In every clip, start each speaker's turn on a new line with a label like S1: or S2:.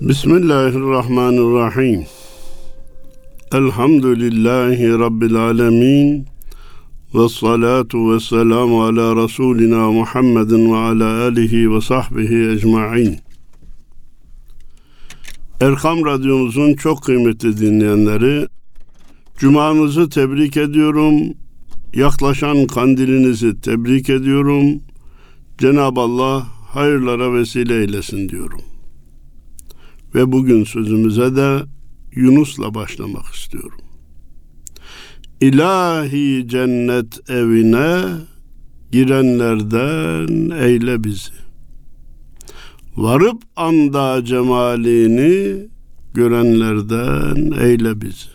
S1: Bismillahirrahmanirrahim. Elhamdülillahi Rabbil alemin. Ve salatu ve selamu ala Resulina Muhammedin ve ala alihi ve sahbihi ecma'in. Erkam Radyomuzun çok kıymetli dinleyenleri, Cumanızı tebrik ediyorum. Yaklaşan kandilinizi tebrik ediyorum. Cenab-ı Allah hayırlara vesile eylesin diyorum. Ve bugün sözümüze de Yunus'la başlamak istiyorum. İlahi cennet evine girenlerden eyle bizi. Varıp anda cemalini görenlerden eyle bizi.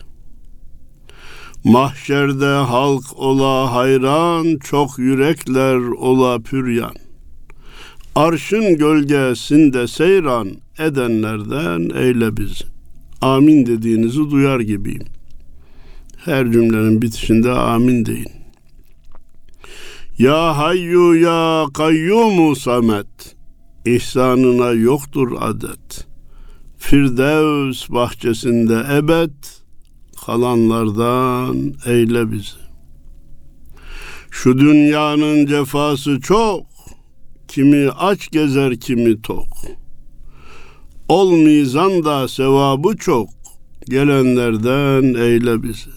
S1: Mahşerde halk ola hayran, çok yürekler ola püryan. Arşın gölgesinde seyran edenlerden eyle bizi. Amin dediğinizi duyar gibiyim. Her cümlenin bitişinde amin deyin. Ya hayyu ya kayyumu samet. İhsanına yoktur adet. Firdevs bahçesinde ebed kalanlardan eyle bizi. Şu dünyanın cefası çok, kimi aç gezer kimi tok. Ol mizanda sevabı çok, gelenlerden eyle bizi.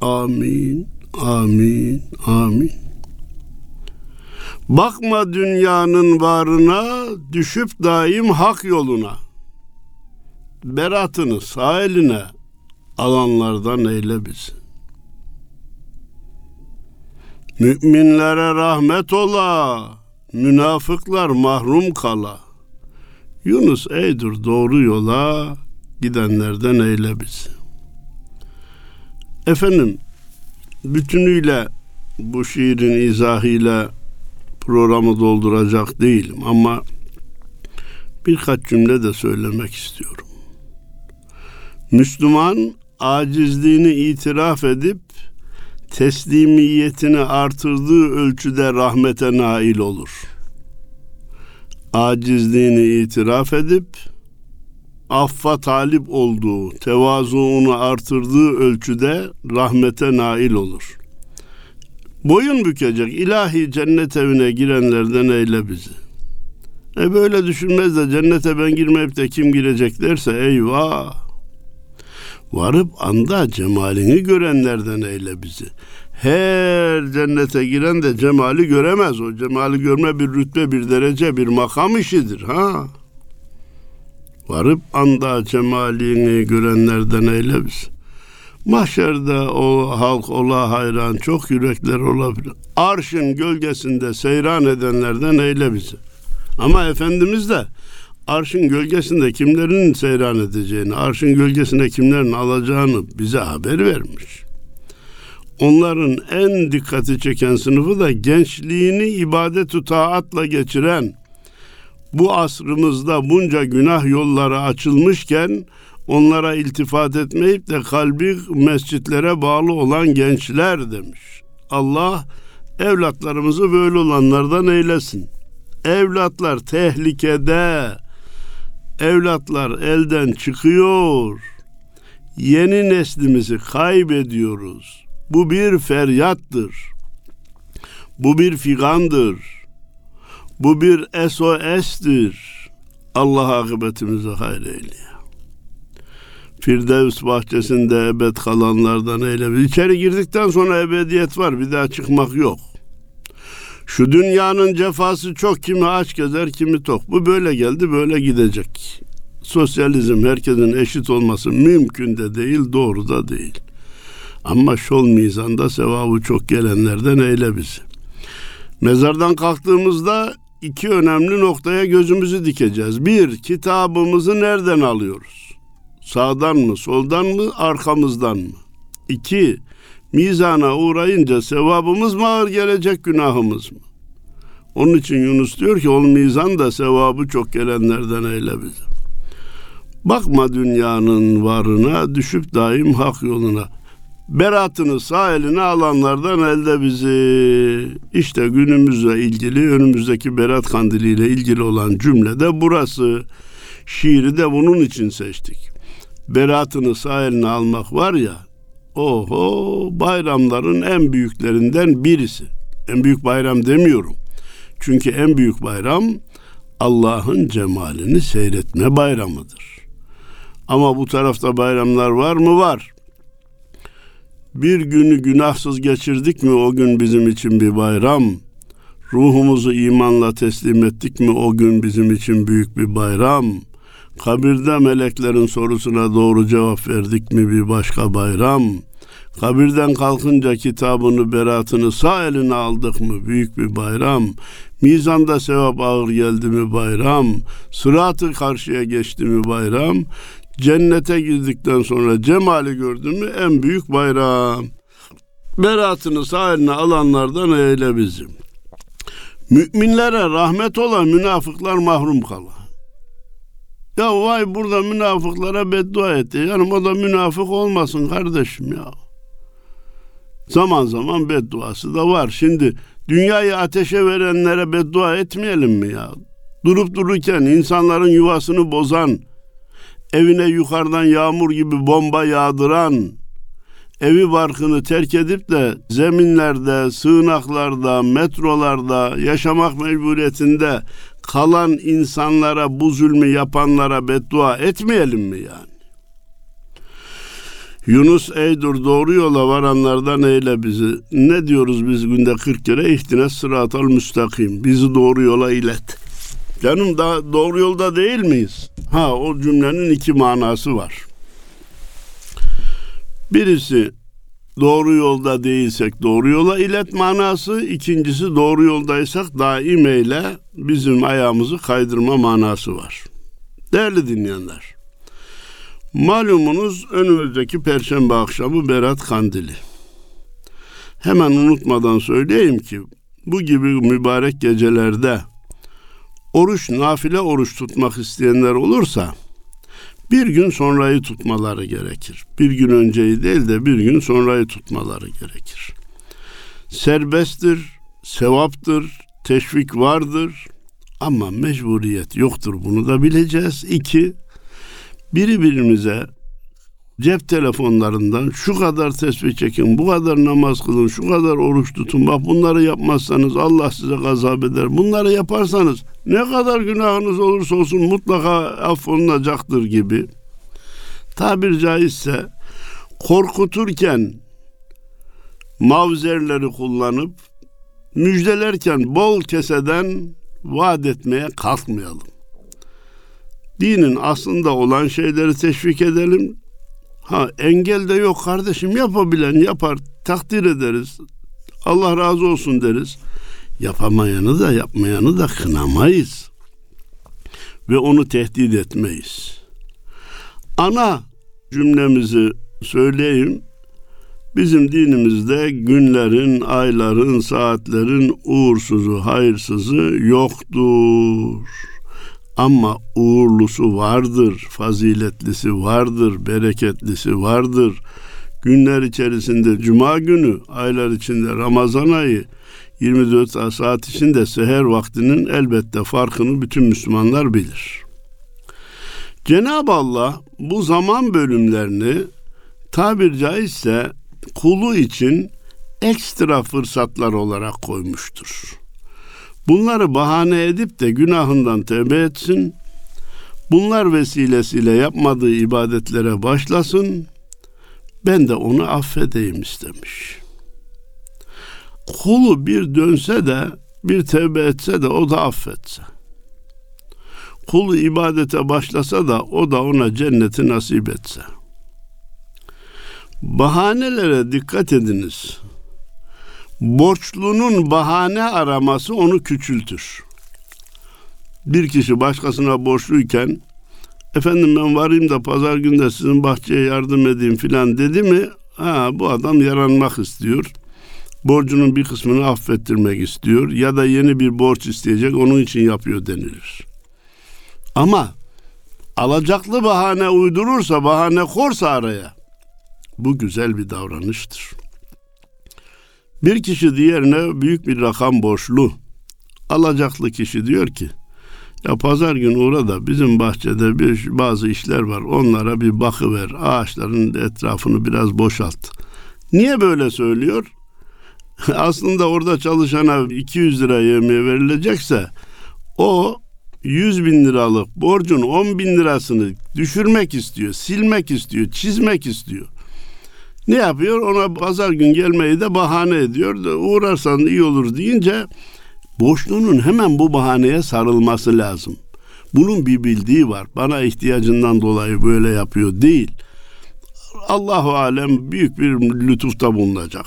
S1: Amin, amin, amin. Bakma dünyanın varına, düşüp daim hak yoluna. Beratını sağ eline, alanlardan eyle bizi. Müminlere rahmet ola, münafıklar mahrum kala. Yunus eydur doğru yola, gidenlerden eyle bizi. Efendim, bütünüyle bu şiirin izahıyla programı dolduracak değilim ama birkaç cümle de söylemek istiyorum. Müslüman acizliğini itiraf edip teslimiyetini artırdığı ölçüde rahmete nail olur. Acizliğini itiraf edip affa talip olduğu, tevazuunu artırdığı ölçüde rahmete nail olur. Boyun bükecek ilahi cennet evine girenlerden eyle bizi. E böyle düşünmez de cennete ben girmeyip de kim girecek derse eyvah varıp anda cemalini görenlerden eyle bizi. Her cennete giren de cemali göremez. O cemali görme bir rütbe, bir derece, bir makam işidir. Ha? Varıp anda cemalini görenlerden eyle bizi. Mahşerde o halk ola hayran, çok yürekler olabilir. Arşın gölgesinde seyran edenlerden eyle bizi. Ama Efendimiz de arşın gölgesinde kimlerin seyran edeceğini, arşın gölgesinde kimlerin alacağını bize haber vermiş. Onların en dikkati çeken sınıfı da gençliğini ibadet-ü taatla geçiren, bu asrımızda bunca günah yolları açılmışken onlara iltifat etmeyip de kalbi mescitlere bağlı olan gençler demiş. Allah evlatlarımızı böyle olanlardan eylesin. Evlatlar tehlikede, evlatlar elden çıkıyor. Yeni neslimizi kaybediyoruz. Bu bir feryattır. Bu bir figandır. Bu bir SOS'tir. Allah akıbetimizi hayır eyle. Firdevs bahçesinde ebed kalanlardan eyle. İçeri girdikten sonra ebediyet var. Bir daha çıkmak yok. Şu dünyanın cefası çok kimi aç gezer kimi tok. Bu böyle geldi böyle gidecek. Sosyalizm herkesin eşit olması mümkün de değil doğru da değil. Ama şol mizanda sevabı çok gelenlerden eyle bizi. Mezardan kalktığımızda iki önemli noktaya gözümüzü dikeceğiz. Bir, kitabımızı nereden alıyoruz? Sağdan mı, soldan mı, arkamızdan mı? İki, mizana uğrayınca sevabımız mı ağır gelecek günahımız mı? Onun için Yunus diyor ki ol mizan da sevabı çok gelenlerden eyle bizi. Bakma dünyanın varına düşüp daim hak yoluna. Beratını sağ eline alanlardan elde bizi. İşte günümüzle ilgili önümüzdeki berat kandiliyle ilgili olan cümle de burası. şiiri de bunun için seçtik. Beratını sağ eline almak var ya, oho bayramların en büyüklerinden birisi. En büyük bayram demiyorum. Çünkü en büyük bayram Allah'ın cemalini seyretme bayramıdır. Ama bu tarafta bayramlar var mı? Var. Bir günü günahsız geçirdik mi o gün bizim için bir bayram. Ruhumuzu imanla teslim ettik mi o gün bizim için büyük bir bayram. Kabirde meleklerin sorusuna doğru cevap verdik mi bir başka bayram. Kabirden kalkınca kitabını, beratını sağ eline aldık mı büyük bir bayram. Mizanda sevap ağır geldi mi bayram. Sıratı karşıya geçti mi bayram. Cennete girdikten sonra cemali gördü mü en büyük bayram. Beratını sağ eline alanlardan eyle bizim. Müminlere rahmet olan münafıklar mahrum kala. Ya vay burada münafıklara beddua etti. Yani o da münafık olmasın kardeşim ya. Zaman zaman bedduası da var. Şimdi dünyayı ateşe verenlere beddua etmeyelim mi ya? Durup dururken insanların yuvasını bozan, evine yukarıdan yağmur gibi bomba yağdıran, evi barkını terk edip de zeminlerde, sığınaklarda, metrolarda yaşamak mecburiyetinde kalan insanlara bu zulmü yapanlara beddua etmeyelim mi yani? Yunus eydur doğru yola varanlardan eyle bizi. Ne diyoruz biz günde 40 kere? İhtine sıratal müstakim. Bizi doğru yola ilet. Canım daha doğru yolda değil miyiz? Ha o cümlenin iki manası var. Birisi doğru yolda değilsek doğru yola ilet manası. ikincisi doğru yoldaysak daim eyle bizim ayağımızı kaydırma manası var. Değerli dinleyenler. Malumunuz önümüzdeki perşembe akşamı Berat Kandili. Hemen unutmadan söyleyeyim ki bu gibi mübarek gecelerde oruç, nafile oruç tutmak isteyenler olursa bir gün sonrayı tutmaları gerekir. Bir gün önceyi değil de bir gün sonrayı tutmaları gerekir. Serbesttir, sevaptır, teşvik vardır ama mecburiyet yoktur. Bunu da bileceğiz. İki, birbirimize cep telefonlarından şu kadar tesbih çekin, bu kadar namaz kılın, şu kadar oruç tutun. Bak bunları yapmazsanız Allah size gazap eder. Bunları yaparsanız ne kadar günahınız olursa olsun mutlaka affolunacaktır gibi. Tabir caizse korkuturken mavzerleri kullanıp müjdelerken bol keseden vaat etmeye kalkmayalım. Dinin aslında olan şeyleri teşvik edelim. Ha engel de yok kardeşim yapabilen yapar takdir ederiz. Allah razı olsun deriz. Yapamayanı da yapmayanı da kınamayız. Ve onu tehdit etmeyiz. Ana cümlemizi söyleyeyim. Bizim dinimizde günlerin, ayların, saatlerin uğursuzu, hayırsızı yoktur. Ama uğurlusu vardır, faziletlisi vardır, bereketlisi vardır. Günler içerisinde cuma günü, aylar içinde Ramazan ayı, 24 saat içinde seher vaktinin elbette farkını bütün Müslümanlar bilir. Cenab-ı Allah bu zaman bölümlerini tabir caizse kulu için ekstra fırsatlar olarak koymuştur. Bunları bahane edip de günahından tövbe etsin. Bunlar vesilesiyle yapmadığı ibadetlere başlasın. Ben de onu affedeyim istemiş. Kulu bir dönse de bir tövbe etse de o da affetse. Kulu ibadete başlasa da o da ona cenneti nasip etse. Bahanelere dikkat ediniz borçlunun bahane araması onu küçültür. Bir kişi başkasına borçluyken efendim ben varayım da pazar günde sizin bahçeye yardım edeyim filan dedi mi ha bu adam yaranmak istiyor. Borcunun bir kısmını affettirmek istiyor ya da yeni bir borç isteyecek onun için yapıyor denilir. Ama alacaklı bahane uydurursa bahane korsa araya bu güzel bir davranıştır. Bir kişi diğerine büyük bir rakam borçlu. Alacaklı kişi diyor ki, Ya pazar günü orada bizim bahçede bir bazı işler var. Onlara bir bakıver. Ağaçların etrafını biraz boşalt. Niye böyle söylüyor? Aslında orada çalışana 200 lira yemeğe verilecekse o 100 bin liralık borcun 10 bin lirasını düşürmek istiyor, silmek istiyor, çizmek istiyor. Ne yapıyor? Ona pazar gün gelmeyi de bahane ediyor. Uğrarsan iyi olur deyince borçlunun hemen bu bahaneye sarılması lazım. Bunun bir bildiği var. Bana ihtiyacından dolayı böyle yapıyor değil. Allahu alem büyük bir lütufta bulunacak.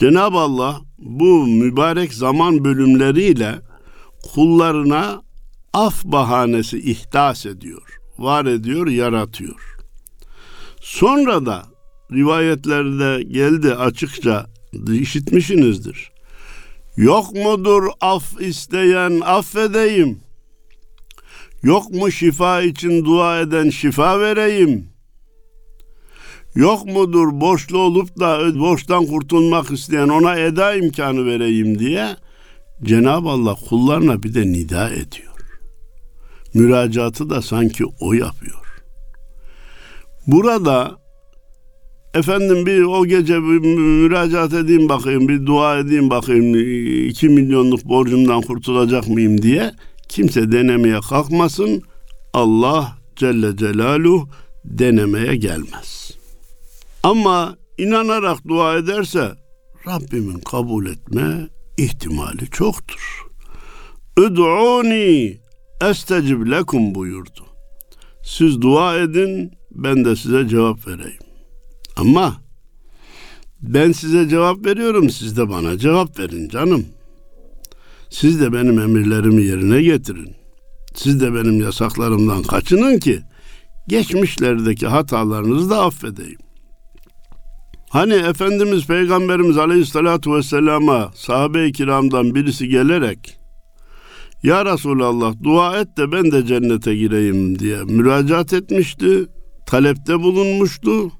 S1: Cenab-ı Allah bu mübarek zaman bölümleriyle kullarına af bahanesi ihdas ediyor, var ediyor, yaratıyor. Sonra da rivayetlerde geldi açıkça işitmişsinizdir. Yok mudur af isteyen affedeyim. Yok mu şifa için dua eden şifa vereyim. Yok mudur borçlu olup da borçtan kurtulmak isteyen ona eda imkanı vereyim diye Cenab-ı Allah kullarına bir de nida ediyor. Müracaatı da sanki o yapıyor. Burada efendim bir o gece bir müracaat edeyim bakayım, bir dua edeyim bakayım, iki milyonluk borcumdan kurtulacak mıyım diye kimse denemeye kalkmasın. Allah Celle Celaluhu denemeye gelmez. Ama inanarak dua ederse Rabbimin kabul etme ihtimali çoktur. Üd'uni estecib lekum buyurdu. Siz dua edin ben de size cevap vereyim. Ama ben size cevap veriyorum siz de bana cevap verin canım. Siz de benim emirlerimi yerine getirin. Siz de benim yasaklarımdan kaçının ki geçmişlerdeki hatalarınızı da affedeyim. Hani Efendimiz Peygamberimiz Aleyhisselatü Vesselam'a sahabe-i kiramdan birisi gelerek Ya Resulallah dua et de ben de cennete gireyim diye müracaat etmişti. Talepte bulunmuştu.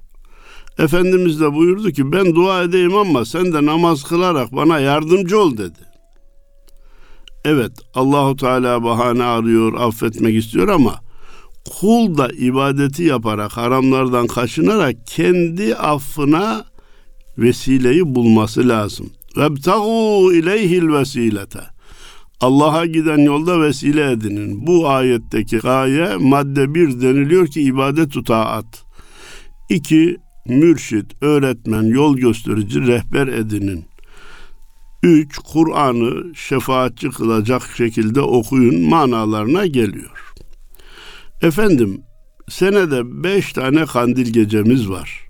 S1: Efendimiz de buyurdu ki ben dua edeyim ama sen de namaz kılarak bana yardımcı ol dedi. Evet Allahu Teala bahane arıyor, affetmek istiyor ama kul da ibadeti yaparak, haramlardan kaçınarak kendi affına vesileyi bulması lazım. Vebtagu ileyhil vesilete. Allah'a giden yolda vesile edinin. Bu ayetteki gaye madde bir deniliyor ki ibadet taat. İki, mürşit, öğretmen, yol gösterici, rehber edinin. Üç, Kur'an'ı şefaatçi kılacak şekilde okuyun manalarına geliyor. Efendim, senede beş tane kandil gecemiz var.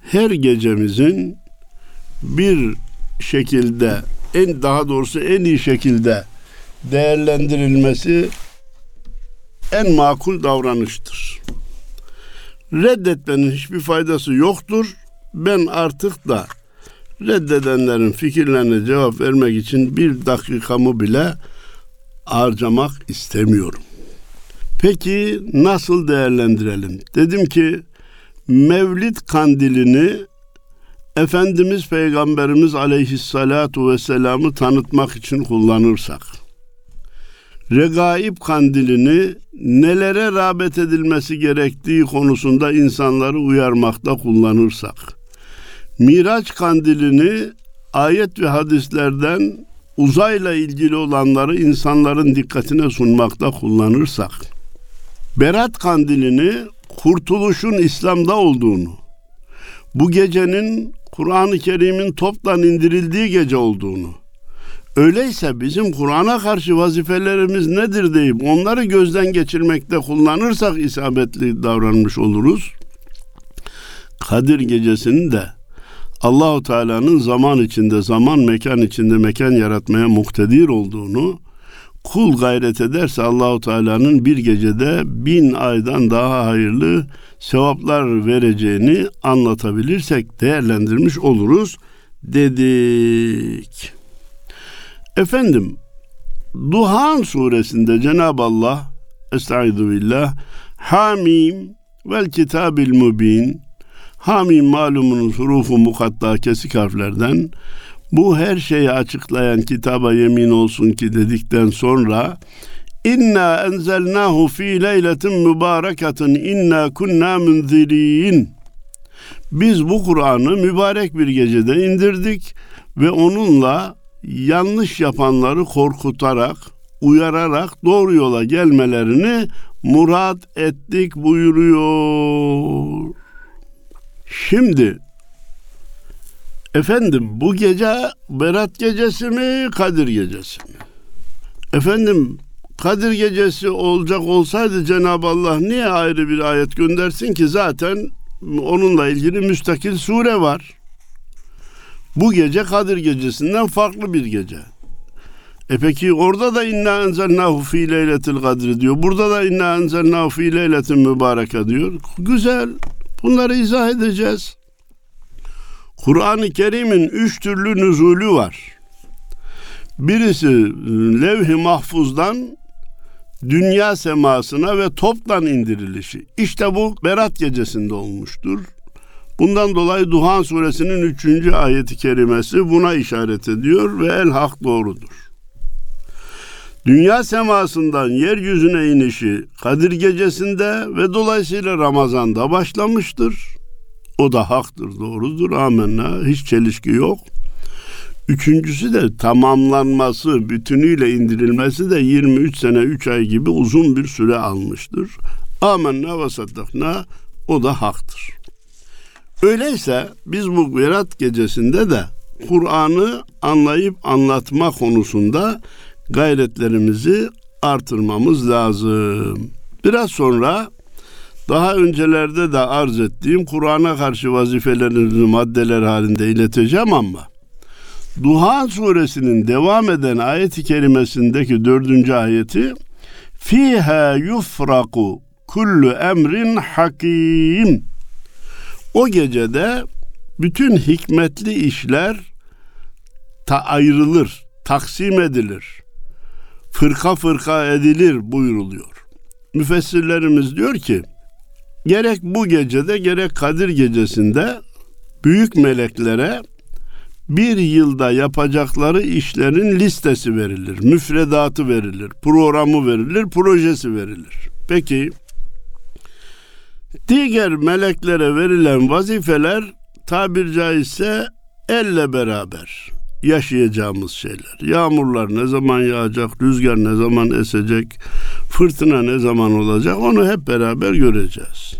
S1: Her gecemizin bir şekilde, en daha doğrusu en iyi şekilde değerlendirilmesi en makul davranıştır. Reddetmenin hiçbir faydası yoktur. Ben artık da reddedenlerin fikirlerine cevap vermek için bir dakikamı bile harcamak istemiyorum. Peki nasıl değerlendirelim? Dedim ki Mevlid kandilini Efendimiz Peygamberimiz aleyhissalatu vesselam'ı tanıtmak için kullanırsak, regaib kandilini nelere rağbet edilmesi gerektiği konusunda insanları uyarmakta kullanırsak, Miraç kandilini ayet ve hadislerden uzayla ilgili olanları insanların dikkatine sunmakta kullanırsak, Berat kandilini kurtuluşun İslam'da olduğunu, bu gecenin Kur'an-ı Kerim'in toptan indirildiği gece olduğunu, öyleyse bizim Kur'an'a karşı vazifelerimiz nedir deyip onları gözden geçirmekte kullanırsak isabetli davranmış oluruz. Kadir gecesini de Allahu Teala'nın zaman içinde zaman mekan içinde mekan yaratmaya muktedir olduğunu kul gayret ederse Allahu Teala'nın bir gecede bin aydan daha hayırlı sevaplar vereceğini anlatabilirsek değerlendirmiş oluruz dedik. Efendim Duhan suresinde Cenab-ı Allah Estaizu billah Hamim vel kitabil mubin Hamim malumunuz hurufu mukatta kesik harflerden bu her şeyi açıklayan kitaba yemin olsun ki dedikten sonra İnna enzelnahu fi leyletin mübareketin inna kunna munzirin. Biz bu Kur'an'ı mübarek bir gecede indirdik ve onunla yanlış yapanları korkutarak, uyararak doğru yola gelmelerini murat ettik buyuruyor. Şimdi efendim bu gece Berat gecesi mi Kadir gecesi mi? Efendim Kadir gecesi olacak olsaydı Cenab-ı Allah niye ayrı bir ayet göndersin ki zaten onunla ilgili müstakil sure var. Bu gece Kadir gecesinden farklı bir gece. E peki orada da inna enzelnahu fi leyletil kadri diyor. Burada da inna enzelnahu fi leyletin mübareke diyor. Güzel. Bunları izah edeceğiz. Kur'an-ı Kerim'in üç türlü nüzulü var. Birisi levh-i mahfuzdan dünya semasına ve toptan indirilişi. İşte bu Berat gecesinde olmuştur. Bundan dolayı Duhan suresinin üçüncü ayeti kerimesi buna işaret ediyor ve el hak doğrudur. Dünya semasından yeryüzüne inişi Kadir gecesinde ve dolayısıyla Ramazan'da başlamıştır. O da haktır, doğrudur. Amenna. Hiç çelişki yok. Üçüncüsü de tamamlanması, bütünüyle indirilmesi de 23 sene 3 ay gibi uzun bir süre almıştır. Amenna ve saddakna o da haktır. Öyleyse biz bu Berat gecesinde de Kur'an'ı anlayıp anlatma konusunda gayretlerimizi artırmamız lazım. Biraz sonra daha öncelerde de arz ettiğim Kur'an'a karşı vazifelerinizi maddeler halinde ileteceğim ama Duha suresinin devam eden ayeti kerimesindeki dördüncü ayeti Fiha yufraku kullu emrin hakim O gecede bütün hikmetli işler ta ayrılır, taksim edilir. Fırka fırka edilir buyuruluyor. Müfessirlerimiz diyor ki gerek bu gecede gerek Kadir gecesinde büyük meleklere bir yılda yapacakları işlerin listesi verilir, müfredatı verilir, programı verilir, projesi verilir. Peki diğer meleklere verilen vazifeler tabir caizse elle beraber yaşayacağımız şeyler. Yağmurlar ne zaman yağacak, rüzgar ne zaman esecek, fırtına ne zaman olacak onu hep beraber göreceğiz.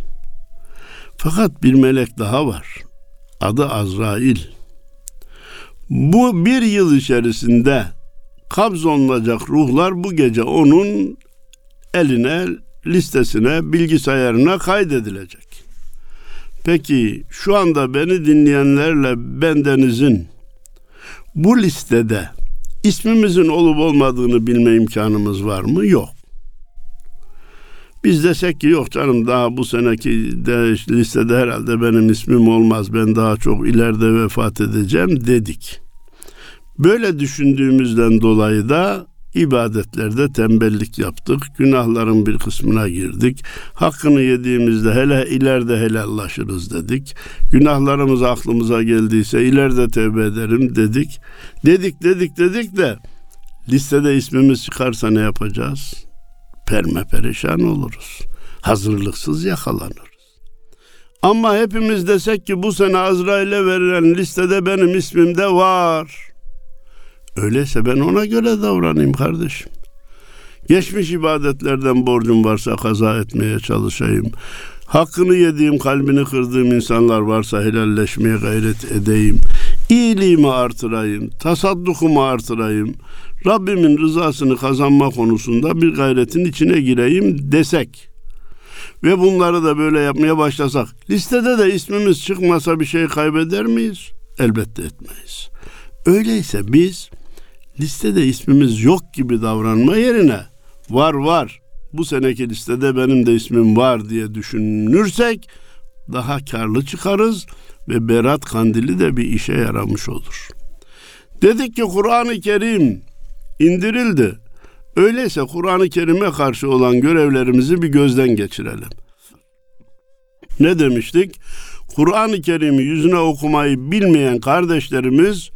S1: Fakat bir melek daha var. Adı Azrail. Bu bir yıl içerisinde kabzolunacak ruhlar bu gece onun eline, listesine, bilgisayarına kaydedilecek. Peki şu anda beni dinleyenlerle bendenizin bu listede ismimizin olup olmadığını bilme imkanımız var mı? Yok. Biz desek ki yok canım daha bu seneki de listede herhalde benim ismim olmaz. Ben daha çok ileride vefat edeceğim dedik. Böyle düşündüğümüzden dolayı da ibadetlerde tembellik yaptık. Günahların bir kısmına girdik. Hakkını yediğimizde hele ileride helallaşırız dedik. Günahlarımız aklımıza geldiyse ileride tevbe ederim dedik. Dedik dedik dedik de listede ismimiz çıkarsa ne yapacağız? Perme perişan oluruz. Hazırlıksız yakalanırız. Ama hepimiz desek ki bu sene Azrail'e verilen listede benim ismim de var. Öyleyse ben ona göre davranayım kardeşim. Geçmiş ibadetlerden borcum varsa kaza etmeye çalışayım. Hakkını yediğim, kalbini kırdığım insanlar varsa helalleşmeye gayret edeyim. İyiliğimi artırayım, tasaddukumu artırayım. Rabbimin rızasını kazanma konusunda bir gayretin içine gireyim desek ve bunları da böyle yapmaya başlasak listede de ismimiz çıkmasa bir şey kaybeder miyiz? Elbette etmeyiz. Öyleyse biz listede ismimiz yok gibi davranma yerine var var bu seneki listede benim de ismim var diye düşünürsek daha karlı çıkarız ve Berat Kandili de bir işe yaramış olur. Dedik ki Kur'an-ı Kerim indirildi. Öyleyse Kur'an-ı Kerim'e karşı olan görevlerimizi bir gözden geçirelim. Ne demiştik? Kur'an-ı Kerim'i yüzüne okumayı bilmeyen kardeşlerimiz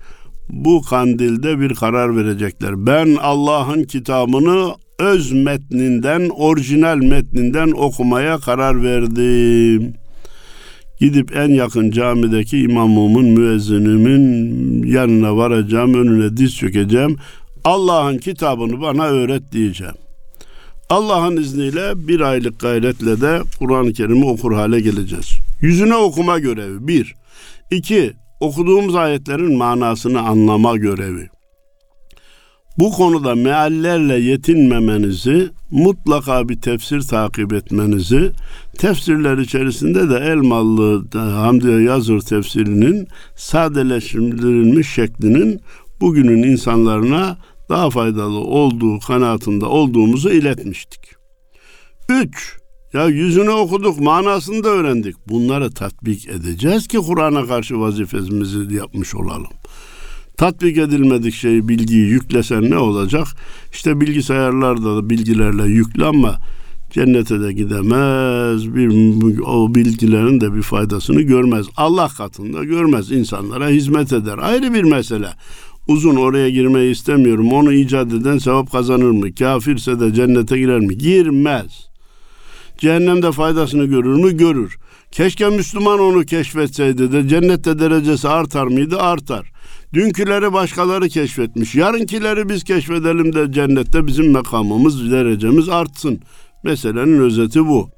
S1: bu kandilde bir karar verecekler. Ben Allah'ın kitabını öz metninden, orijinal metninden okumaya karar verdim. Gidip en yakın camideki imamımın, müezzinimin yanına varacağım, önüne diz çökeceğim. Allah'ın kitabını bana öğret diyeceğim. Allah'ın izniyle bir aylık gayretle de Kur'an-ı Kerim'i okur hale geleceğiz. Yüzüne okuma görevi bir. İki, okuduğumuz ayetlerin manasını anlama görevi. Bu konuda meallerle yetinmemenizi, mutlaka bir tefsir takip etmenizi, tefsirler içerisinde de Elmalı Hamdi Yazır tefsirinin sadeleştirilmiş şeklinin bugünün insanlarına daha faydalı olduğu kanaatinde olduğumuzu iletmiştik. 3. Ya yüzünü okuduk, manasını da öğrendik. Bunları tatbik edeceğiz ki Kur'an'a karşı vazifemizi yapmış olalım. Tatbik edilmedik şeyi, bilgiyi yüklesen ne olacak? İşte bilgisayarlarda da bilgilerle yüklü ama cennete de gidemez. Bir, o bilgilerin de bir faydasını görmez. Allah katında görmez. insanlara hizmet eder. Ayrı bir mesele. Uzun oraya girmeyi istemiyorum. Onu icat eden sevap kazanır mı? Kafirse de cennete girer mi? Girmez. Cehennemde faydasını görür mü? Görür. Keşke Müslüman onu keşfetseydi de cennette derecesi artar mıydı? Artar. Dünküleri başkaları keşfetmiş. Yarınkileri biz keşfedelim de cennette bizim makamımız, derecemiz artsın. Meselenin özeti bu.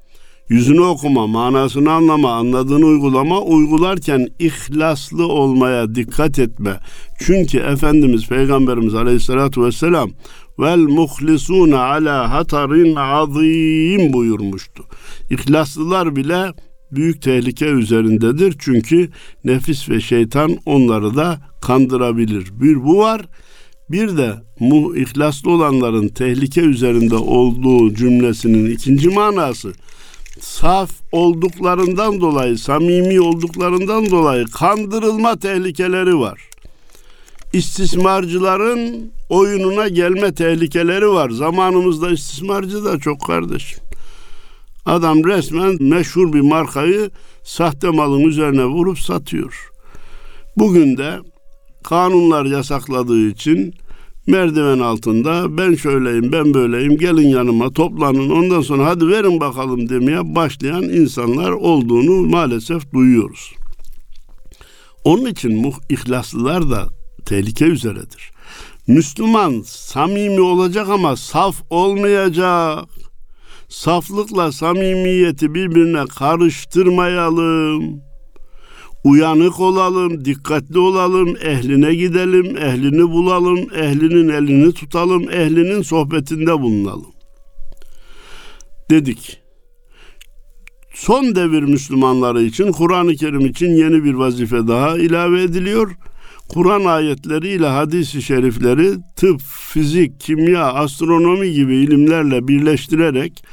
S1: Yüzünü okuma, manasını anlama, anladığını uygulama, uygularken ihlaslı olmaya dikkat etme. Çünkü Efendimiz Peygamberimiz Aleyhisselatü Vesselam vel muhlisuna ala hatarin azim buyurmuştu. İhlaslılar bile büyük tehlike üzerindedir. Çünkü nefis ve şeytan onları da kandırabilir. Bir bu var. Bir de mu ihlaslı olanların tehlike üzerinde olduğu cümlesinin ikinci manası saf olduklarından dolayı, samimi olduklarından dolayı kandırılma tehlikeleri var. İstismarcıların oyununa gelme tehlikeleri var. Zamanımızda istismarcı da çok kardeşim. Adam resmen meşhur bir markayı sahte malın üzerine vurup satıyor. Bugün de kanunlar yasakladığı için merdiven altında ben şöyleyim ben böyleyim gelin yanıma toplanın ondan sonra hadi verin bakalım demeye başlayan insanlar olduğunu maalesef duyuyoruz. Onun için muh ihlaslılar da tehlike üzeredir. Müslüman samimi olacak ama saf olmayacak. Saflıkla samimiyeti birbirine karıştırmayalım uyanık olalım, dikkatli olalım, ehline gidelim, ehlini bulalım, ehlinin elini tutalım, ehlinin sohbetinde bulunalım. Dedik. Son devir Müslümanları için Kur'an-ı Kerim için yeni bir vazife daha ilave ediliyor. Kur'an ayetleriyle hadis-i şerifleri tıp, fizik, kimya, astronomi gibi ilimlerle birleştirerek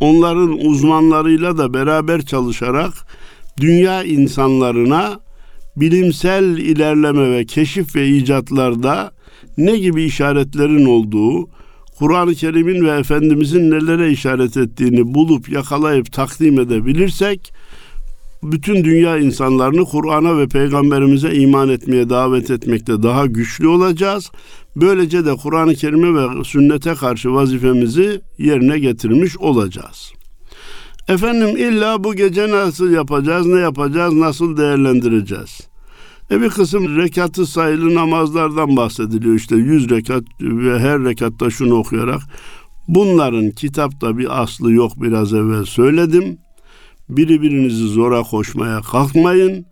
S1: onların uzmanlarıyla da beraber çalışarak dünya insanlarına bilimsel ilerleme ve keşif ve icatlarda ne gibi işaretlerin olduğu, Kur'an-ı Kerim'in ve Efendimizin nelere işaret ettiğini bulup yakalayıp takdim edebilirsek, bütün dünya insanlarını Kur'an'a ve Peygamberimize iman etmeye davet etmekte daha güçlü olacağız. Böylece de Kur'an-ı Kerim'e ve sünnete karşı vazifemizi yerine getirmiş olacağız. Efendim illa bu gece nasıl yapacağız, ne yapacağız, nasıl değerlendireceğiz? E bir kısım rekatı sayılı namazlardan bahsediliyor işte yüz rekat ve her rekatta şunu okuyarak. Bunların kitapta bir aslı yok biraz evvel söyledim. Biri birinizi zora koşmaya kalkmayın.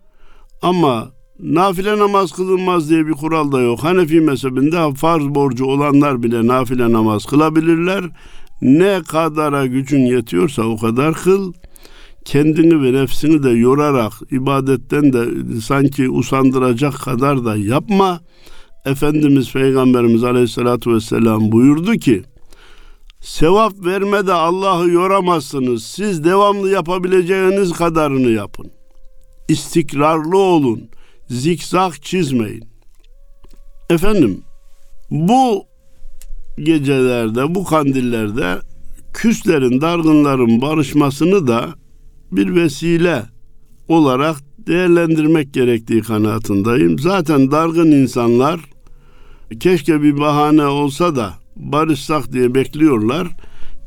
S1: Ama nafile namaz kılınmaz diye bir kural da yok. Hanefi mezhebinde farz borcu olanlar bile nafile namaz kılabilirler. Ne kadara gücün yetiyorsa o kadar kıl. Kendini ve nefsini de yorarak ibadetten de sanki usandıracak kadar da yapma. Efendimiz Peygamberimiz Aleyhisselatü Vesselam buyurdu ki sevap vermede Allah'ı yoramazsınız. Siz devamlı yapabileceğiniz kadarını yapın. İstikrarlı olun. Zikzak çizmeyin. Efendim bu gecelerde, bu kandillerde küslerin, dargınların barışmasını da bir vesile olarak değerlendirmek gerektiği kanaatindeyim. Zaten dargın insanlar keşke bir bahane olsa da barışsak diye bekliyorlar.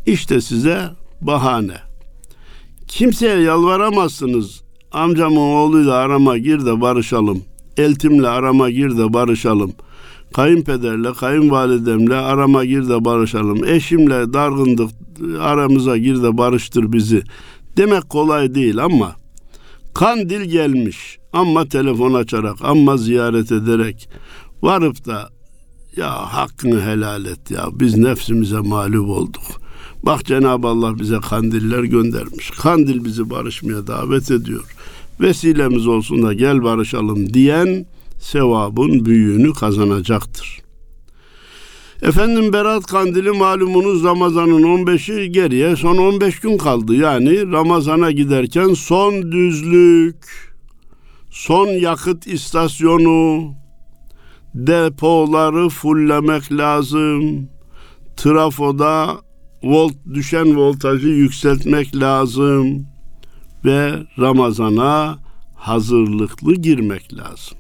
S1: İşte size bahane. Kimseye yalvaramazsınız. Amcamın oğluyla arama gir de barışalım. Eltimle arama gir de barışalım. Kayınpederle, kayınvalidemle arama gir de barışalım. Eşimle dargındık aramıza gir de barıştır bizi. Demek kolay değil ama kandil gelmiş. Ama telefon açarak, ama ziyaret ederek varıp da ya hakkını helal et ya biz nefsimize mağlup olduk. Bak Cenab-ı Allah bize kandiller göndermiş. Kandil bizi barışmaya davet ediyor. Vesilemiz olsun da gel barışalım diyen sevabın büyüğünü kazanacaktır. Efendim Berat Kandili malumunuz Ramazan'ın 15'i geriye son 15 gün kaldı. Yani Ramazan'a giderken son düzlük, son yakıt istasyonu, depoları fullemek lazım. Trafoda volt düşen voltajı yükseltmek lazım ve Ramazan'a hazırlıklı girmek lazım.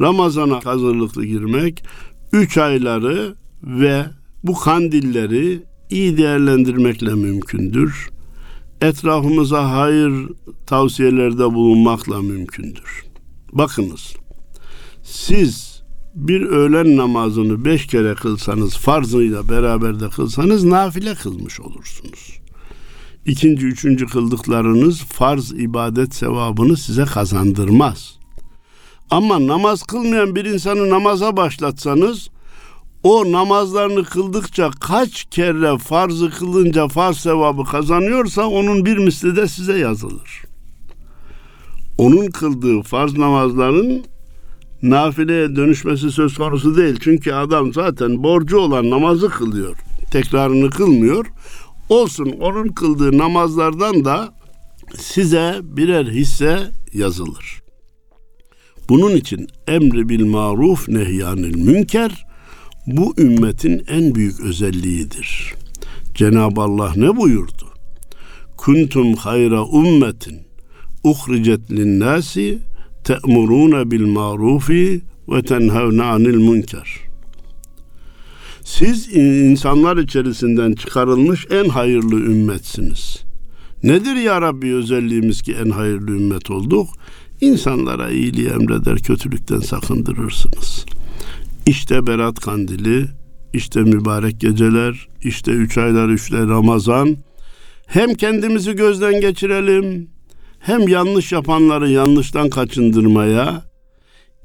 S1: Ramazan'a hazırlıklı girmek üç ayları ve bu kandilleri iyi değerlendirmekle mümkündür. Etrafımıza hayır tavsiyelerde bulunmakla mümkündür. Bakınız, siz bir öğlen namazını beş kere kılsanız, farzıyla beraber de kılsanız nafile kılmış olursunuz. İkinci, üçüncü kıldıklarınız farz ibadet sevabını size kazandırmaz. Ama namaz kılmayan bir insanı namaza başlatsanız o namazlarını kıldıkça kaç kere farzı kılınca farz sevabı kazanıyorsa onun bir misli de size yazılır. Onun kıldığı farz namazların nafileye dönüşmesi söz konusu değil. Çünkü adam zaten borcu olan namazı kılıyor. Tekrarını kılmıyor. Olsun onun kıldığı namazlardan da size birer hisse yazılır. Bunun için emri bil maruf nehyanil münker bu ümmetin en büyük özelliğidir. Cenab-ı Allah ne buyurdu? Kuntum hayra ummetin uhricet linnâsi te'murûne bil marufi ve tenhevne anil münker. Siz insanlar içerisinden çıkarılmış en hayırlı ümmetsiniz. Nedir ya Rabbi özelliğimiz ki en hayırlı ümmet olduk? İnsanlara iyiliği emreder, kötülükten sakındırırsınız. İşte Berat Kandili, işte mübarek geceler, işte üç aylar üçte Ramazan. Hem kendimizi gözden geçirelim, hem yanlış yapanları yanlıştan kaçındırmaya,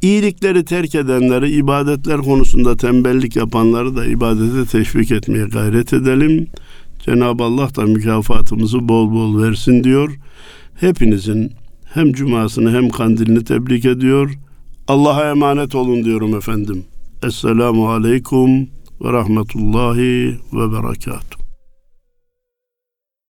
S1: iyilikleri terk edenleri, ibadetler konusunda tembellik yapanları da ibadete teşvik etmeye gayret edelim. Cenab-ı Allah da mükafatımızı bol bol versin diyor. Hepinizin hem cumasını hem kandilini tebrik ediyor. Allah'a emanet olun diyorum efendim. Esselamu aleyküm ve rahmetullahi ve berekatuhu.